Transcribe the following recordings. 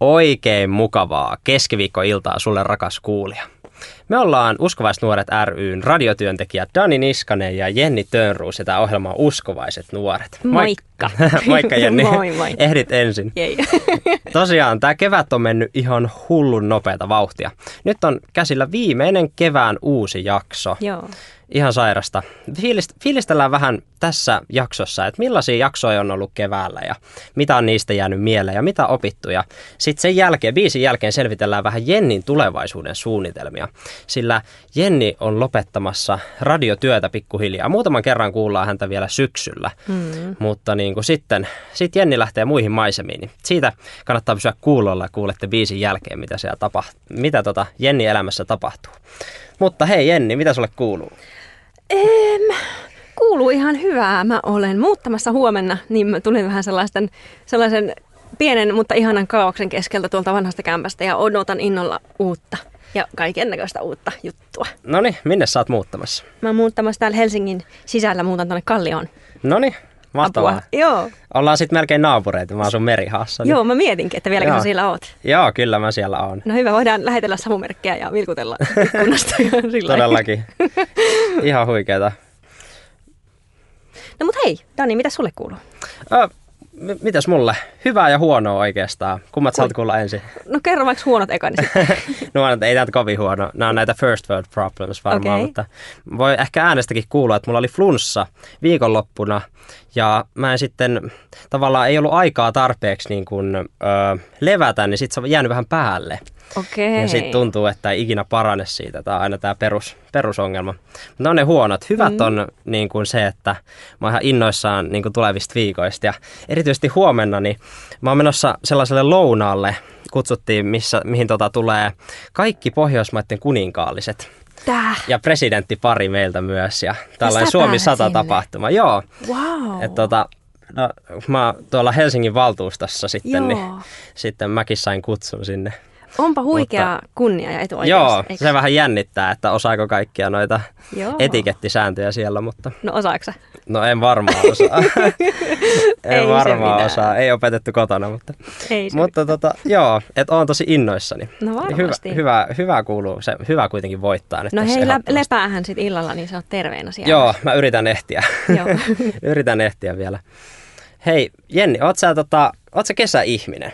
Oikein mukavaa keskiviikkoiltaa sulle rakas kuulija. Me ollaan Uskovaisnuoret ryn radiotyöntekijät Dani Niskanen ja Jenni Tönruus ja tämä ohjelma on Uskovaiset nuoret. Moikka. Moikka Jenni. moi moi. Ehdit ensin. Jei. Tosiaan tämä kevät on mennyt ihan hullun nopeata vauhtia. Nyt on käsillä viimeinen kevään uusi jakso. Joo. Ihan sairasta. Fiilist- fiilistellään vähän tässä jaksossa, että millaisia jaksoja on ollut keväällä ja mitä on niistä jäänyt mieleen ja mitä opittu. Ja sitten sen jälkeen, biisin jälkeen selvitellään vähän Jennin tulevaisuuden suunnitelmia. Sillä Jenni on lopettamassa radiotyötä pikkuhiljaa. Muutaman kerran kuullaan häntä vielä syksyllä, Mm. mutta niin kuin sitten sit Jenni lähtee muihin maisemiin. Niin siitä kannattaa pysyä kuulolla ja kuulette biisin jälkeen, mitä, siellä tapahtuu, mitä tota Jenni elämässä tapahtuu. Mutta hei Jenni, mitä sulle kuuluu? Em, kuuluu ihan hyvää. Mä olen muuttamassa huomenna, niin mä tulin vähän sellaisten, sellaisen pienen, mutta ihanan kaauksen keskeltä tuolta vanhasta kämpästä ja odotan innolla uutta ja kaiken näköistä uutta juttua. No niin, minne sä oot muuttamassa? Mä oon muuttamassa täällä Helsingin sisällä, muutan tonne Kallioon. No niin, mahtavaa. Joo. Ollaan sitten melkein naapureita, mä asun Merihaassa. Niin... Joo, mä mietinkin, että vieläkö sä siellä oot. Joo, kyllä mä siellä oon. No hyvä, voidaan lähetellä savumerkkejä ja vilkutella ikkunasta. Todellakin. Ihan huikeeta. No mut hei, Dani, mitä sulle kuuluu? Ö, m- mitäs mulle? Hyvää ja huonoa oikeastaan. Kummat sä haluat kuulla ensin? No kerro vaikka huonot ekani sitten. no ei täältä kovin huono. Nämä on näitä first world problems varmaan, Okei. mutta voi ehkä äänestäkin kuulla, että mulla oli flunssa viikonloppuna ja mä en sitten tavallaan ei ollut aikaa tarpeeksi niin kuin, ö, levätä, niin sitten se on jäänyt vähän päälle. Okei. Ja sitten tuntuu, että ei ikinä parane siitä. Tämä on aina tämä perus, perusongelma. Mutta on ne huonot. Hyvät mm. on niin kuin se, että mä oon ihan innoissaan niin kuin tulevista viikoista. Ja erityisesti huomenna, niin mä oon menossa sellaiselle lounaalle, kutsuttiin, missä, mihin tota tulee kaikki Pohjoismaiden kuninkaalliset. Tää. Ja presidenttipari meiltä myös. Ja tällainen Suomi pääset 100 sinne? tapahtuma. Joo. Wow. Et tota, no, mä tuolla Helsingin valtuustossa sitten, Joo. niin sitten mäkin sain kutsun sinne. Onpa huikea kunnia ja etuoikeus. Joo, eikö? se vähän jännittää, että osaako kaikkia noita Joo. etikettisääntöjä siellä, mutta No osaako no en varmaan osaa. en Ei varmaan osaa, ei opetettu kotona, mutta, Ei se mutta tota, joo, että oon tosi innoissani. No varmasti. Hyvä, hyvä, hyvä kuuluu, se hyvä kuitenkin voittaa nyt No hei, lä- lepäähän sit illalla, niin sä oot terveenä siellä. Joo, mä yritän ehtiä. Joo. yritän ehtiä vielä. Hei, Jenni, oot sä, tota, oot sä kesäihminen?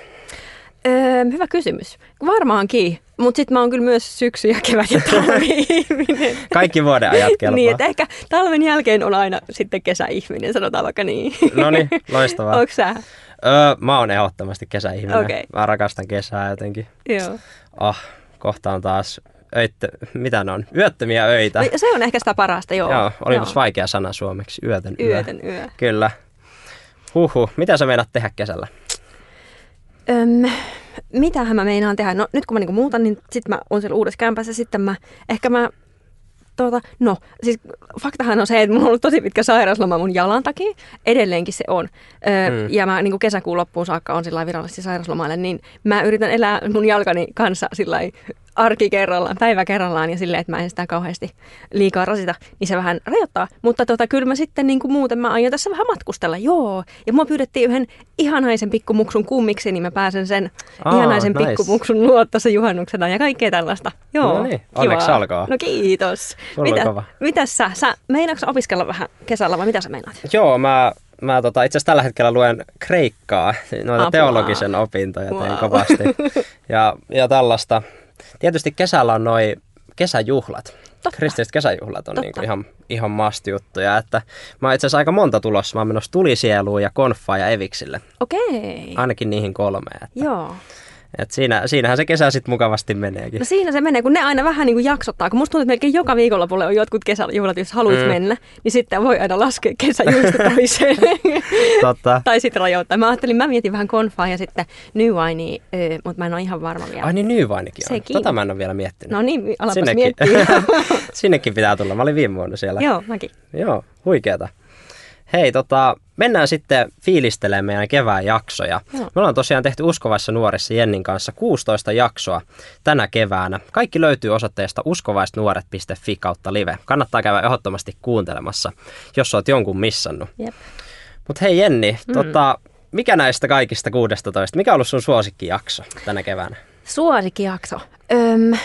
Öö, hyvä kysymys. Varmaankin. Mutta sitten mä oon kyllä myös syksy ja kevät ja talvi-ihminen. Kaikki vuoden ajat kelpaa. niin, että ehkä talven jälkeen on aina sitten kesäihminen, sanotaan vaikka niin. No niin, loistavaa. Onko sä? Öö, mä oon ehdottomasti kesäihminen. Okei. Mä rakastan kesää jotenkin. Joo. Ah, kohta on taas öittö, mitä ne on? Yöttömiä öitä. No, se on ehkä sitä parasta, joo. Joo, olipas vaikea sana suomeksi. Yötön yö. Yötön yö. Kyllä. Huhu, mitä sä meinaat tehdä kesällä? Öm, mitähän mä meinaan tehdä? No nyt kun mä niinku muutan, niin sit mä oon siellä uudessa kämpässä. Sitten mä, ehkä mä, tuota, no siis faktahan on se, että mulla on ollut tosi pitkä sairausloma mun jalan takia. Edelleenkin se on. Ö, Mm. Ja mä niinku kesäkuun loppuun saakka on sillä virallisesti sairauslomalle, niin mä yritän elää mun jalkani kanssa sillä arki kerrallaan, päivä kerrallaan ja silleen, että mä en sitä kauheasti liikaa rasita, niin se vähän rajoittaa. Mutta tota, kyllä mä sitten niin kuin muuten mä aion tässä vähän matkustella, joo. Ja mua pyydettiin yhden ihanaisen pikkumuksun kummiksi, niin mä pääsen sen Aa, ihanaisen nice. pikkumuksun luo tuossa juhannuksena ja kaikkea tällaista. Joo, No niin, onneksi olkoon. No kiitos. Sulla Mitä, mitäs sä, sä meinaatko opiskella vähän kesällä vai mitä sä meinaat? Joo, mä, mä tota, itse asiassa tällä hetkellä luen kreikkaa, noita Apua. teologisen opintoja teen Wow. kovasti. Ja, ja tällaista. Tietysti kesällä on noi kesäjuhlat. Totta. Kristilliset kesäjuhlat on Totta. niinku ihan, ihan must-juttuja. Että mä oon itse asiassa aika monta tulossa. Mä oon menossa tulisieluun ja konfaan ja eviksille. Okei. Ainakin niihin kolmeen. Että, Joo. Et siinä, siinähän se kesä sitten mukavasti meneekin. No siinä se menee, kun ne aina vähän niin kuin jaksottaa. Kun musta tuntuu, että melkein joka viikonlopulle on jotkut kesäjuhlat, jos haluat Mm. mennä, niin sitten voi aina laskea kesäjuhlista toiseen. Totta. tai sitten rajoittaa. Mä ajattelin, mä mietin vähän konfaa ja sitten New Winea, mutta mä en ole ihan varma vielä. Ai niin Nyvainikin on. Sekin. Tota mä en ole vielä miettinyt. No niin, alapas Sinnekin. miettiä. Sinnekin pitää tulla. Mä olin viime vuonna siellä. Joo, mäkin. Joo, huikeeta. Hei, tota, mennään sitten fiilistelemään meidän kevään jaksoja. Joo. Me ollaan tosiaan tehty Uskovassa nuorissa Jennin kanssa 16 jaksoa tänä keväänä. Kaikki löytyy osoitteesta uskovaisnuoret.fi kautta live. Kannattaa käydä ehdottomasti kuuntelemassa, jos oot jonkun missannut. Jep. Mutta hei Jenni, mm. tota, mikä näistä kaikista 16, mikä on ollut sun suosikkijakso tänä keväänä? Suosikkijakso. Öm,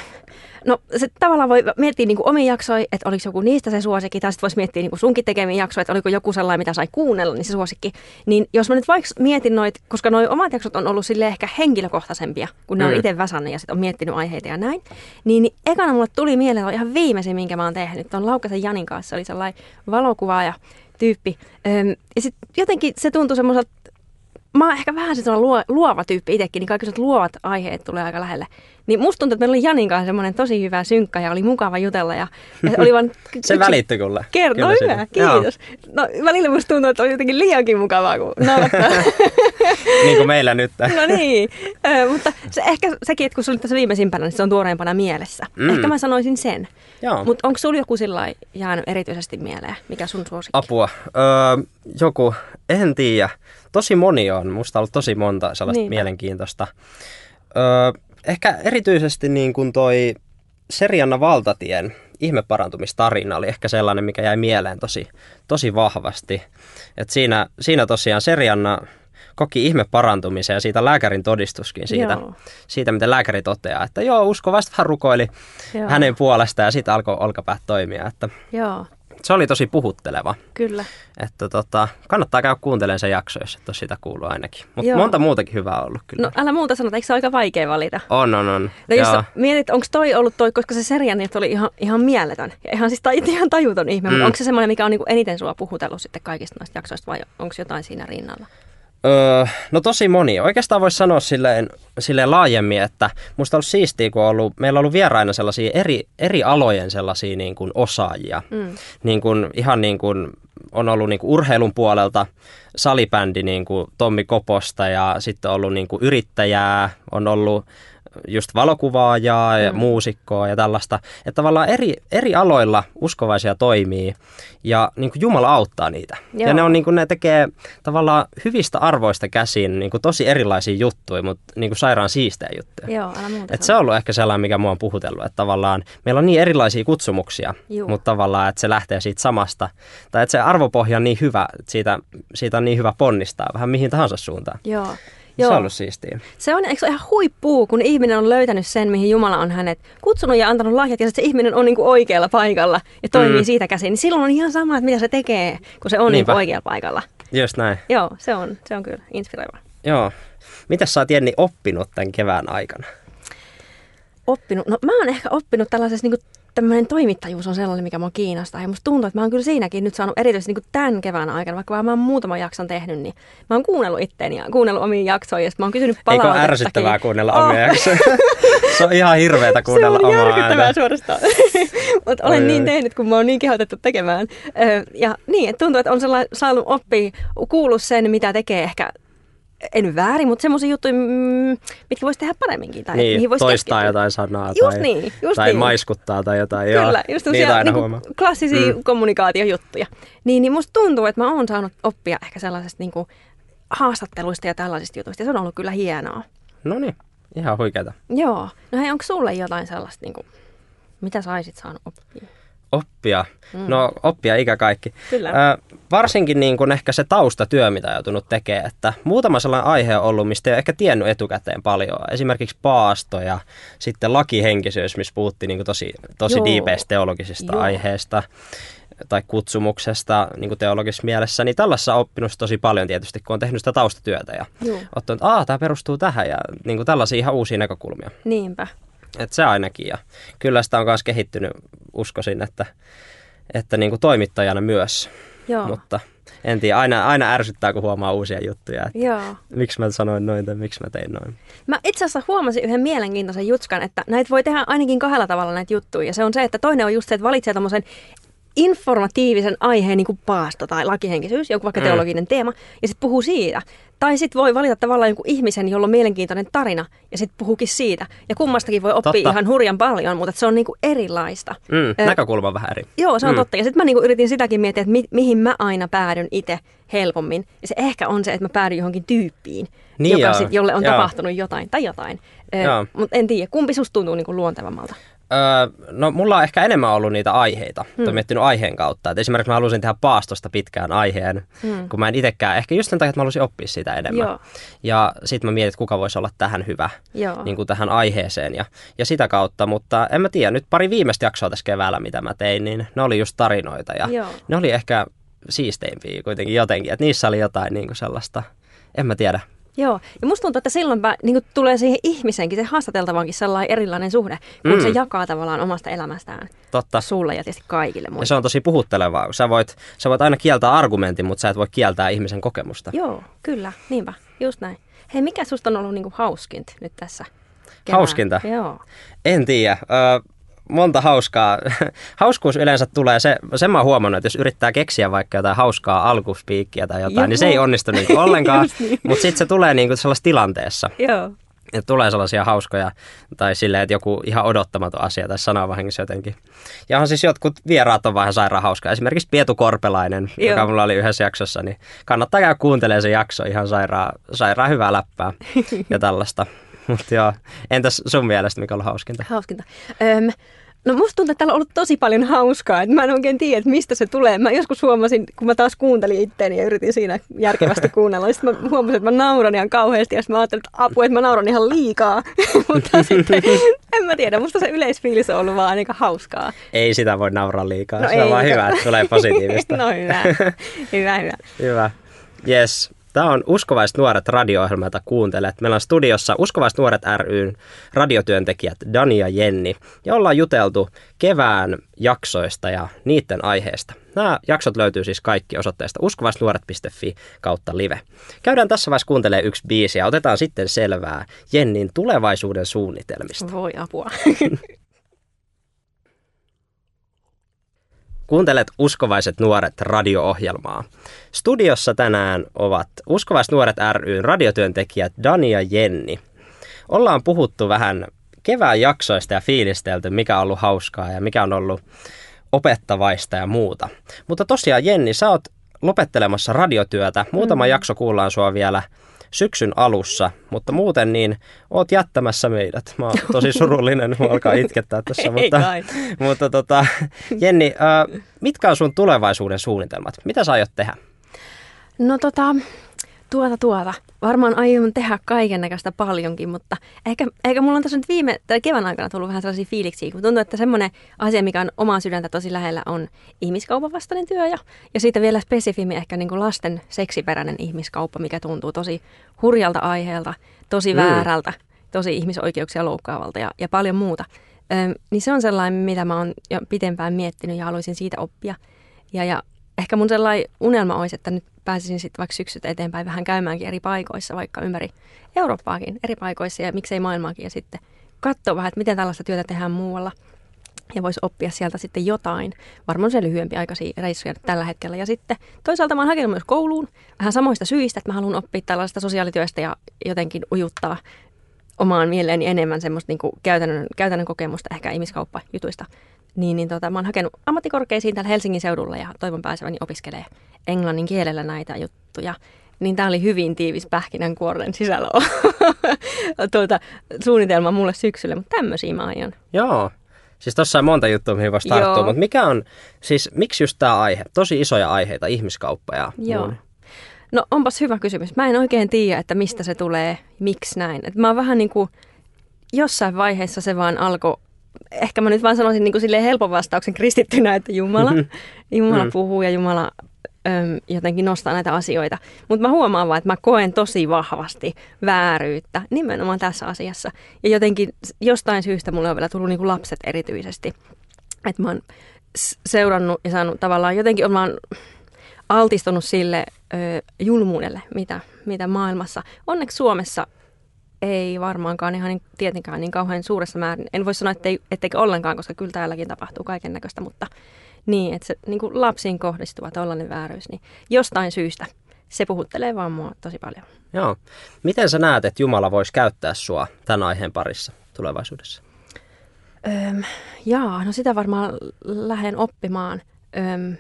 no se tavallaan voi miettiä niin omia jaksoja, että oliko joku niistä se suosikki, tai sitten voisi miettiä niin sunkin tekemiä jaksoja, että oliko joku sellainen, mitä sai kuunnella, niin se suosikki. Niin jos mä nyt vaikka mietin noit, koska nuo omat jaksot on ollut sille ehkä henkilökohtaisempia, kun ne mm. on itse väsännyt ja sitten on miettinyt aiheita ja näin, niin, niin ekana mulle tuli mieleen ihan viimeisin, minkä mä oon tehnyt. Tuon Laukkasen Janin kanssa se oli sellainen valokuvaaja tyyppi. Ja sitten jotenkin se tuntui semmoiselta mä oon ehkä vähän se luo, luova tyyppi itsekin, niin kaikki luovat aiheet tulee aika lähelle. Niin musta tuntuu, että meillä oli Janin kanssa semmoinen tosi hyvä synkkä ja oli mukava jutella. Ja, ja oli vaan se välittyi kyllä. Kerro, no hyvä, kiitos. Joo. No välillä musta tuntuu, että oli jotenkin liiankin mukavaa, kun naurattaa. niin kuin meillä nyt. no niin, Ö, mutta se, ehkä sekin, että kun se oli tässä viimeisimpänä, niin se on tuoreempana mielessä. Mm. Ehkä mä sanoisin sen. Mutta onko sulla joku sillä jäänyt erityisesti mieleen? Mikä sun suosikki? Apua. Öö, joku, en tiedä. Tosi moni on. Musta on ollut tosi monta sellaista Niinpä. mielenkiintoista. Öö, ehkä erityisesti niin kuin toi Serianna Valtatien ihmeparantumistarina oli ehkä sellainen, mikä jäi mieleen tosi, tosi vahvasti. Et siinä, siinä tosiaan Serianna koki ihmeparantumisen ja siitä lääkärin todistuskin siitä, siitä miten lääkäri toteaa, että joo, uskovasti hän rukoili joo. hänen puolestaan ja sitten alkoi olkapäät toimia. Että joo se oli tosi puhutteleva. Kyllä. Että tota, kannattaa käydä kuuntelemaan se jakso, jos et ole sitä kuullut ainakin. Mutta monta muutakin hyvää on ollut kyllä. No älä muuta sanota, eikö se ole aika vaikea valita? On, on, on. No jos mietit, onko toi ollut toi, koska se serian niin oli ihan, ihan mieletön ja ihan, siis ihan tajuton ihme, mm. mutta onko se semmoinen, mikä on niinku eniten sua puhutellut sitten kaikista noista jaksoista vai onko jotain siinä rinnalla? Öö, no tosi moni. Oikeastaan voisi sanoa silleen, silleen laajemmin, että musta on ollut siistiä, kun on ollut, meillä on ollut vieraina sellaisia eri, eri alojen sellaisia niin kuin osaajia. Mm. Niin kuin, ihan niin kuin on ollut niin kuin urheilun puolelta salibändi niin kuin Tommi Koposta ja sitten on ollut niin kuin yrittäjää, on ollut just valokuvaajaa ja mm. muusikkoa ja tällaista. Että tavallaan eri, eri aloilla uskovaisia toimii ja niin kuin Jumala auttaa niitä. Joo. Ja ne, on, niin kuin, ne tekee tavallaan hyvistä arvoista käsin niin kuin tosi erilaisia juttuja, mutta niin kuin sairaan siistejä juttuja. Joo, älä muuta Et se on ollut ehkä sellainen, mikä mua on puhutellut, että tavallaan meillä on niin erilaisia kutsumuksia, Joo. mutta tavallaan, että se lähtee siitä samasta. Tai että se arvopohja on niin hyvä, että siitä, siitä on niin hyvä ponnistaa vähän mihin tahansa suuntaan. Joo. Joo. Se on ollut siistiä. Se on, eikö se ole ihan huippuu, kun ihminen on löytänyt sen, mihin Jumala on hänet kutsunut ja antanut lahjat, ja se ihminen on niinku oikealla paikalla ja toimii mm. siitä käsin. Niin silloin on ihan sama, että mitä se tekee, kun se on niinku oikealla paikalla. Just näin. Joo, se on, se on kyllä inspiroiva. Joo. Mitä sä oot Jenni oppinut tämän kevään aikana? Oppinut? No mä oon ehkä oppinut tällaisessa niin tämmöinen toimittajuus on sellainen, mikä mua kiinnostaa. Ja musta tuntuu, että mä oon kyllä siinäkin nyt saanut erityisesti niin tämän kevään aikana, vaikka mä oon muutaman jakson tehnyt, niin mä oon kuunnellut itteeni ja kuunnellut omia jaksoja. Ja mä oon kysynyt palautetta. Eikö ärsyttävää kuunnella omia oh. jaksoja? se on ihan hirveetä kuunnella omaa ääntä. Se on järkyttävää suorastaan. Mutta olen oi, niin oi. tehnyt, kun mä oon niin kehotettu tekemään. Ja niin, että tuntuu, että on sellainen saanut oppia, kuullut sen, mitä tekee ehkä en väärin, mutta semmoisia juttuja, mm, mitkä voisi tehdä paremminkin. Tai niin, voisi toistaa keskittyä. jotain sanaa just tai, niin, just tai niin. maiskuttaa tai jotain. Kyllä, just niitä aina niin klassisia mm. kommunikaatiojuttuja. Niin, niin musta tuntuu, että mä oon saanut oppia ehkä sellaisesta niin kuin haastatteluista ja tällaisista jutuista. Ja se on ollut kyllä hienoa. No niin, ihan huikeeta. Joo. No hei, onko sulle jotain sellaista, niin kuin, mitä saisit saanut oppia? Oppia. Mm. No oppia ikä kaikki. Kyllä. Ö, varsinkin niin kuin ehkä se taustatyö, mitä on joutunut tekemään. Että muutama sellainen aihe on ollut, mistä ei ole ehkä tiennyt etukäteen paljon. Esimerkiksi paasto ja sitten lakihenkisyys, missä puhuttiin niin kuin tosi, tosi diipeistä teologisista Joo. aiheista tai kutsumuksesta niin teologisessa mielessä, niin tällaisessa on oppinut tosi paljon tietysti, kun on tehnyt sitä taustatyötä ja Joo. ottanut, että tämä perustuu tähän ja niin kuin tällaisia ihan uusia näkökulmia. Niinpä. Et se ainakin ja kyllä sitä on myös kehittynyt, uskoisin, että, että niin kuin toimittajana myös. Joo. Mutta en tiedä, aina, aina ärsyttää, kun huomaa uusia juttuja. Että Joo. Miksi mä sanoin noin tai miksi mä tein noin. Mä itse asiassa huomasin yhden mielenkiintoisen jutskan, että näitä voi tehdä ainakin kahdella tavalla näitä juttuja. Ja se on se, että toinen on just se, että valitsee tommosen informatiivisen aiheen, niin kuin paasto tai lakihenkisyys, joku vaikka mm. teologinen teema, ja sitten puhuu siitä. Tai sitten voi valita tavallaan jonkun ihmisen, jolla on mielenkiintoinen tarina, ja sitten puhuukin siitä. Ja kummastakin voi oppia totta. ihan hurjan paljon, mutta se on niinku erilaista. Mm, näkökulma on vähän eri. Joo, se on mm. totta. Ja sitten mä niinku yritin sitäkin miettiä, että mi- mihin mä aina päädyn itse helpommin. Ja se ehkä on se, että mä päädyn johonkin tyyppiin, niin joka sit, jolle on joo. tapahtunut jotain tai jotain. Mutta en tiedä, kumpi susta tuntuu niinku luontevammalta? Öö, no mulla on ehkä enemmän ollut niitä aiheita. Hmm. Olen miettinyt aiheen kautta. Et esimerkiksi mä halusin tehdä paastosta pitkään aiheen, hmm. kun mä en itsekään, ehkä just sen takia, että mä halusin oppia sitä enemmän. Joo. Ja sitten mä mietin, että kuka voisi olla tähän hyvä, Joo. Niin kuin tähän aiheeseen ja, ja sitä kautta. Mutta en mä tiedä, nyt pari viimeistä jaksoa tässä keväällä, mitä mä tein, niin ne oli just tarinoita. Ja Joo. ne oli ehkä siisteimpiä kuitenkin jotenkin, että niissä oli jotain niin kuin sellaista, en mä tiedä, Joo, ja musta tuntuu, että silloin niin tulee siihen ihmisenkin, se haastateltavankin sellainen erilainen suhde, kun mm. se jakaa tavallaan omasta elämästään Totta. sulle ja tietysti kaikille muille. Ja se on tosi puhuttelevaa. Sä voit, sä voit aina kieltää argumentin, mutta sä et voi kieltää ihmisen kokemusta. Joo, kyllä, niinpä, just näin. Hei, mikä susta on ollut niin hauskinta nyt tässä? Kevään? Hauskinta? Joo. En tiedä monta hauskaa. Hauskuus yleensä tulee, se, sen mä oon huomannut, että jos yrittää keksiä vaikka jotain hauskaa alkuspiikkiä tai jotain, Joo. niin se ei onnistu niin ollenkaan. niin. Mutta sitten se tulee niin sellaisessa tilanteessa. Joo. Että tulee sellaisia hauskoja, tai silleen, että joku ihan odottamaton asia tai sanoo vahingossa jotenkin. Ja on siis jotkut vieraat on vähän sairaan hauskaa. Esimerkiksi Pietu Korpelainen, Joo. joka mulla oli yhdessä jaksossa, niin kannattaa käydä kuuntelemaan se jakso. Ihan sairaan, sairaan hyvää läppää ja tällaista. Mutta joo, entäs sun mielestä, mikä on hauskinta? Hauskinta. Öm, No musta tuntuu, että täällä on ollut tosi paljon hauskaa. Että mä en oikein tiedä, että mistä se tulee. Mä joskus huomasin, kun mä taas kuuntelin itteeni ja yritin siinä järkevästi kuunnella. Sitten mä huomasin, että mä nauran ihan kauheasti. Ja sitten mä ajattelin, että apua, että mä nauran ihan liikaa. Mutta sitten, en mä tiedä. Musta se yleisfiilis on ollut vaan aika hauskaa. Ei sitä voi nauraa liikaa. No se ei, on vaan hyvä, että tulee positiivista. no hyvä. hyvä, hyvä. hyvä. Yes. Tämä on Uskovaiset nuoret radio-ohjelma, jota kuuntelet. Meillä on studiossa Uskovaiset nuoret ryn radiotyöntekijät Dani ja Jenni. Ja ollaan juteltu kevään jaksoista ja niiden aiheesta. Nämä jaksot löytyy siis kaikki osoitteesta uskovaisnuoret.fi kautta live. Käydään tässä vaiheessa kuuntelemaan yksi biisi ja otetaan sitten selvää Jennin tulevaisuuden suunnitelmista. Voi apua. Kuuntelet Uskovaiset nuoret radio-ohjelmaa. Studiossa tänään ovat Uskovaiset nuoret ryn radiotyöntekijät Dani ja Jenni. Ollaan puhuttu vähän kevään jaksoista ja fiilistelty, mikä on ollut hauskaa ja mikä on ollut opettavaista ja muuta. Mutta tosiaan Jenni, sä oot lopettelemassa radiotyötä. Muutama mm. jakso kuullaan sua vielä syksyn alussa, mutta muuten niin oot jättämässä meidät. Mä oon tosi surullinen, mä alkaa itkettää tässä. mutta, mutta tota, Jenni, äh, mitkä on sun tulevaisuuden suunnitelmat? Mitä sä aiot tehdä? No tota, tuota tuota. Varmaan aion tehdä kaiken näköistä paljonkin, mutta ehkä, ehkä mulla on tässä nyt viime, tai kevään aikana tullut vähän sellaisia fiiliksiä, kun tuntuu, että semmoinen asia, mikä on omaa sydäntä tosi lähellä, on ihmiskaupan vastainen työ ja, ja siitä vielä spesifimmin ehkä niin kuin lasten seksiperäinen ihmiskauppa, mikä tuntuu tosi hurjalta aiheelta, tosi mm. väärältä, tosi ihmisoikeuksia loukkaavalta ja, ja paljon muuta. Ö, niin se on sellainen, mitä mä oon jo pitempään miettinyt ja haluaisin siitä oppia. Ja, ja ehkä mun sellainen unelma olisi, että nyt pääsisin sitten vaikka syksyt eteenpäin vähän käymäänkin eri paikoissa, vaikka ympäri Eurooppaakin eri paikoissa ja miksei maailmaakin ja sitten katsoa vähän, että miten tällaista työtä tehdään muualla ja voisi oppia sieltä sitten jotain. Varmaan se lyhyempi aikaisia reissuja tällä hetkellä. Ja sitten toisaalta mä oon hakenut myös kouluun vähän samoista syistä, että mä haluan oppia tällaista sosiaalityöstä ja jotenkin ujuttaa omaan mieleeni enemmän semmoista niin kuin käytännön, käytännön kokemusta ehkä ihmiskauppajutuista. Niin, niin tota, mä oon hakenut ammattikorkeisiin täällä Helsingin seudulla ja toivon pääseväni opiskelee englannin kielellä näitä juttuja. Niin tämä oli hyvin tiivis pähkinänkuoren sisällä tuota, suunnitelma mulle syksylle, mutta tämmöisiä mä aion. Joo, Siis tuossa on monta juttua, mihin voisi tarttua, mutta mikä on, siis miksi just tämä aihe? Tosi isoja aiheita, ihmiskauppa ja Joo. Muun. No onpas hyvä kysymys. Mä en oikein tiedä, että mistä se tulee, miksi näin. Et mä oon vähän niin kuin, jossain vaiheessa se vaan alkoi ehkä mä nyt vaan sanoisin niin kuin silleen helpon vastauksen kristittynä, että Jumala, Jumala mm. puhuu ja Jumala öm, jotenkin nostaa näitä asioita. Mutta mä huomaan vaan, että mä koen tosi vahvasti vääryyttä nimenomaan tässä asiassa. Ja jotenkin jostain syystä mulle on vielä tullut niin kuin lapset erityisesti. Että mä oon seurannut ja saanut tavallaan jotenkin olen altistunut sille ö, julmuudelle, mitä, mitä maailmassa. Onneksi Suomessa ei varmaankaan ihan niin, tietenkään niin kauhean suuressa määrin. En voi sanoa, ettei, etteikö ollenkaan, koska kyllä täälläkin tapahtuu kaiken näköistä, mutta niin, että se niin kuin lapsiin kohdistuva tällainen vääryys, niin jostain syystä se puhuttelee vaan mua tosi paljon. Joo. Miten sä näet, että Jumala voisi käyttää sua tämän aiheen parissa tulevaisuudessa? Öm, jaa, no sitä varmaan lähden oppimaan. Öm,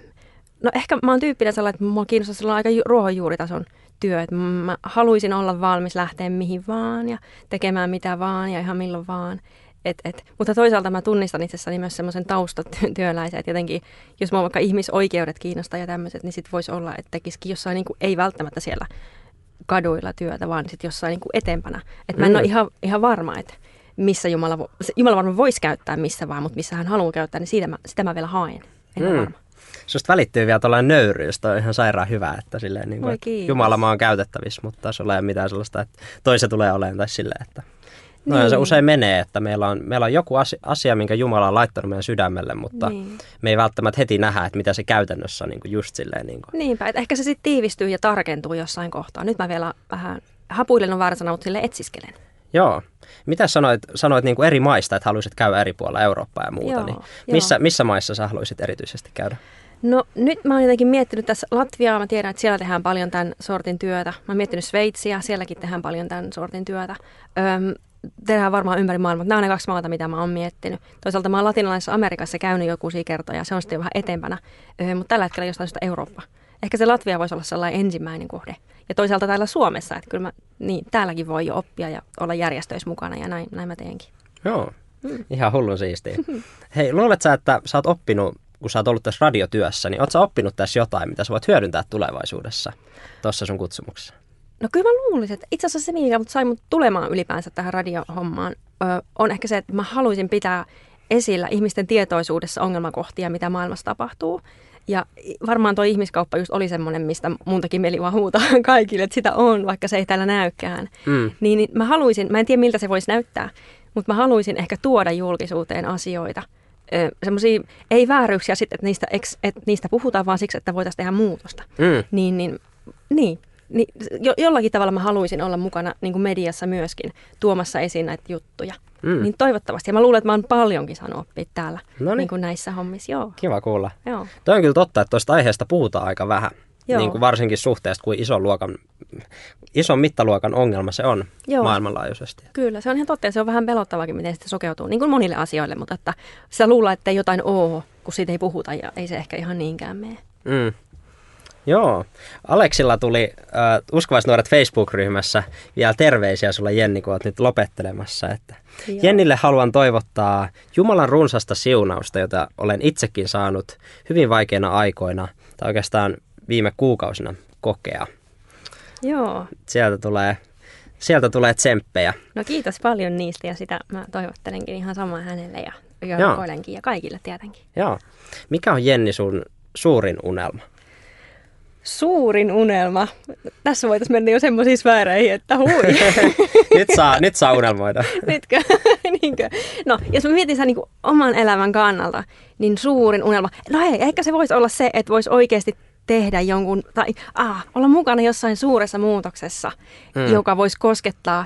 no ehkä mä oon tyyppinen sellainen, että mua kiinnostaa sellainen aika ruohonjuuritason työ. Että mä haluaisin olla valmis lähteä mihin vaan ja tekemään mitä vaan ja ihan milloin vaan. Et, et. Mutta toisaalta mä tunnistan itsessäni myös semmoisen taustatyöläisen, että jotenkin, jos mua vaikka ihmisoikeudet kiinnostaa ja tämmöiset, niin sit voisi olla, että tekisikin jossain, niin kuin, ei välttämättä siellä kaduilla työtä, vaan sitten jossain niin kuin etempänä. Et mä en mm. ole ihan, ihan varma, että missä Jumala, vo, Jumala varmaan voisi käyttää missä vaan, mutta missä hän haluaa käyttää, niin siitä mä, sitä mä vielä haen. En mm. varma. Susta välittyy vielä tuollainen nöyryys, toi on ihan sairaan hyvä, että, silleen, niin kuin, että Jumala maa on käytettävissä, mutta taas ole mitään sellaista, että toisa tulee olemaan tai silleen, että No niin. se usein menee, että meillä on, meillä on joku asia, asia, minkä Jumala on laittanut meidän sydämelle, mutta niin. me ei välttämättä heti nähdä, että mitä se käytännössä on niin kuin just silleen. Niin kuin. Niinpä, että ehkä se sitten tiivistyy ja tarkentuu jossain kohtaa. Nyt mä vielä vähän hapuilen on väärä sana, mutta sille etsiskelen. Joo. Mitä sanoit, sanoit niin kuin eri maista, että haluaisit käydä eri puolilla Eurooppaa ja muuta, joo, niin missä, missä maissa sä haluaisit erityisesti käydä? No nyt mä oon jotenkin miettinyt tässä Latviaa, mä tiedän, että siellä tehdään paljon tämän sortin työtä. Mä oon miettinyt Sveitsiä, sielläkin tehdään paljon tämän sortin työtä. Öm, tehdään varmaan ympäri maailmaa, nämä on ne kaksi maata, mitä mä oon miettinyt. Toisaalta mä oon latinalaisessa Amerikassa käynyt joku kertoja, se on sitten vähän etempänä, öö, mutta tällä hetkellä jostain syystä Eurooppa. Ehkä se Latvia voisi olla sellainen ensimmäinen kohde. Ja toisaalta täällä Suomessa, että kyllä mä, niin, täälläkin voi jo oppia ja olla järjestöissä mukana ja näin, näin mä teenkin. Joo, mm. ihan hullun siistiä. Hei, luulet sä, että sä oot oppinut, kun sä oot ollut tässä radiotyössä, niin oot sä oppinut tässä jotain, mitä sä voit hyödyntää tulevaisuudessa tuossa sun kutsumuksessa? No kyllä mä luulisin, että itse asiassa se, mikä mut sai mut tulemaan ylipäänsä tähän radiohommaan, ö, on ehkä se, että mä haluaisin pitää esillä ihmisten tietoisuudessa ongelmakohtia, mitä maailmassa tapahtuu. Ja varmaan tuo ihmiskauppa just oli semmoinen, mistä muntakin mieli vaan huutaa kaikille, että sitä on, vaikka se ei täällä näykään. Mm. Niin, niin mä haluaisin, mä en tiedä miltä se voisi näyttää, mutta mä haluaisin ehkä tuoda julkisuuteen asioita, semmoisia, ei vääryyksiä sitten, että niistä, että niistä puhutaan vaan siksi, että voitaisiin tehdä muutosta. Mm. Niin, niin, niin niin jo, jollakin tavalla mä haluaisin olla mukana niin kuin mediassa myöskin tuomassa esiin näitä juttuja. Mm. Niin toivottavasti. Ja mä luulen, että mä oon paljonkin saanut oppia täällä niin kuin näissä hommissa. Joo. Kiva kuulla. Joo. Toi on kyllä totta, että tuosta aiheesta puhutaan aika vähän. Niin kuin varsinkin suhteesta, kuin ison, luokan, ison mittaluokan ongelma se on Joo. maailmanlaajuisesti. Kyllä, se on ihan totta ja se on vähän pelottavakin, miten se sokeutuu niin kuin monille asioille, mutta että sitä luulla, että jotain oo, kun siitä ei puhuta ja ei se ehkä ihan niinkään mene. Mm. Joo. Aleksilla tuli äh, Uskovaisnuoret Facebook-ryhmässä vielä terveisiä sulle Jenni, kun olet nyt lopettelemassa. Että Jennille haluan toivottaa Jumalan runsasta siunausta, jota olen itsekin saanut hyvin vaikeina aikoina, tai oikeastaan viime kuukausina kokea. Joo. Sieltä tulee, sieltä tulee tsemppejä. No kiitos paljon niistä ja sitä mä toivottelenkin ihan samaa hänelle ja, ja ja kaikille tietenkin. Joo. Mikä on Jenni sun suurin unelma? Suurin unelma. Tässä voitaisiin mennä jo semmoisiin sfääreihin, että hui. nyt, saa, nyt saa unelmoida. Nytkö? Niinkö? No, jos mä mietin sen niin oman elämän kannalta, niin suurin unelma. No ei, ehkä se voisi olla se, että voisi oikeasti tehdä jonkun, tai ah, olla mukana jossain suuressa muutoksessa, mm. joka voisi koskettaa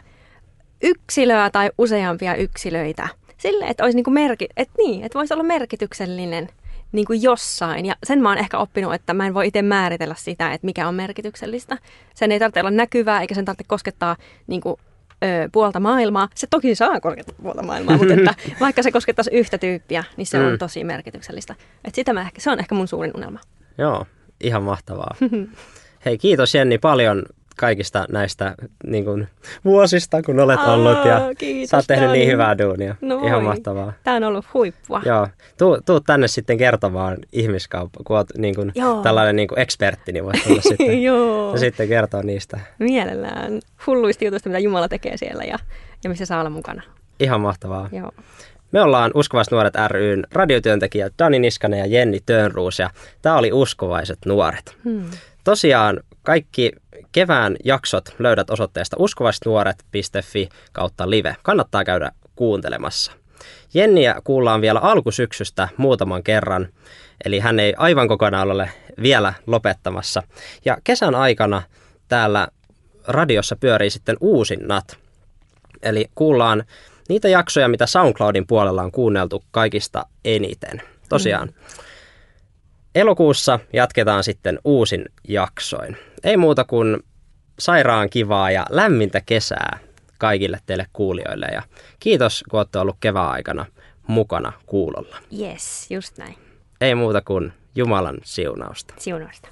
yksilöä tai useampia yksilöitä. Sille, että olisi niin kuin merki, että niin, että voisi olla merkityksellinen – niin kuin jossain. Ja sen mä oon ehkä oppinut, että mä en voi itse määritellä sitä, että mikä on merkityksellistä. Sen ei tarvitse olla näkyvää, eikä sen tarvitse koskettaa niin kuin, ö, puolta maailmaa. Se toki saa koskettaa puolta maailmaa, mutta että vaikka se koskettaisi yhtä tyyppiä, niin se mm. on tosi merkityksellistä. Et sitä mä ehkä, se on ehkä mun suurin unelma. Joo, ihan mahtavaa. Hei, kiitos Jenni paljon kaikista näistä niin kuin, vuosista, kun olet Aa, ollut ja kiitos, sä oot tehnyt niin hyvää duunia. No Ihan voi. mahtavaa. Tämä on ollut huippua. Joo. Tuu, tuu tänne sitten kertomaan ihmiskauppa, kun oot niin kuin, tällainen niin kuin ekspertti, niin voit tulla sitten, Joo. ja sitten kertoa niistä. Mielellään hulluista jutuista, mitä Jumala tekee siellä ja, ja missä saa olla mukana. Ihan mahtavaa. Joo. Me ollaan Uskovaiset nuoret ryn radiotyöntekijät Dani Niskanen ja Jenni Tönruus ja tämä oli Uskovaiset nuoret. Hmm. Tosiaan kaikki kevään jaksot löydät osoitteesta uskovaisnuoret.fi kautta live. Kannattaa käydä kuuntelemassa. Jenniä kuullaan vielä alkusyksystä muutaman kerran, eli hän ei aivan kokonaan ole vielä lopettamassa. Ja kesän aikana täällä radiossa pyörii sitten uusinnat. Eli kuullaan niitä jaksoja, mitä SoundCloudin puolella on kuunneltu kaikista eniten. Tosiaan. Mm. Elokuussa jatketaan sitten uusin jaksoin. Ei muuta kuin sairaan kivaa ja lämmintä kesää kaikille teille kuulijoille. Ja kiitos, kun olette ollut kevään aikana mukana kuulolla. Yes, just näin. Ei muuta kuin Jumalan siunausta. Siunausta.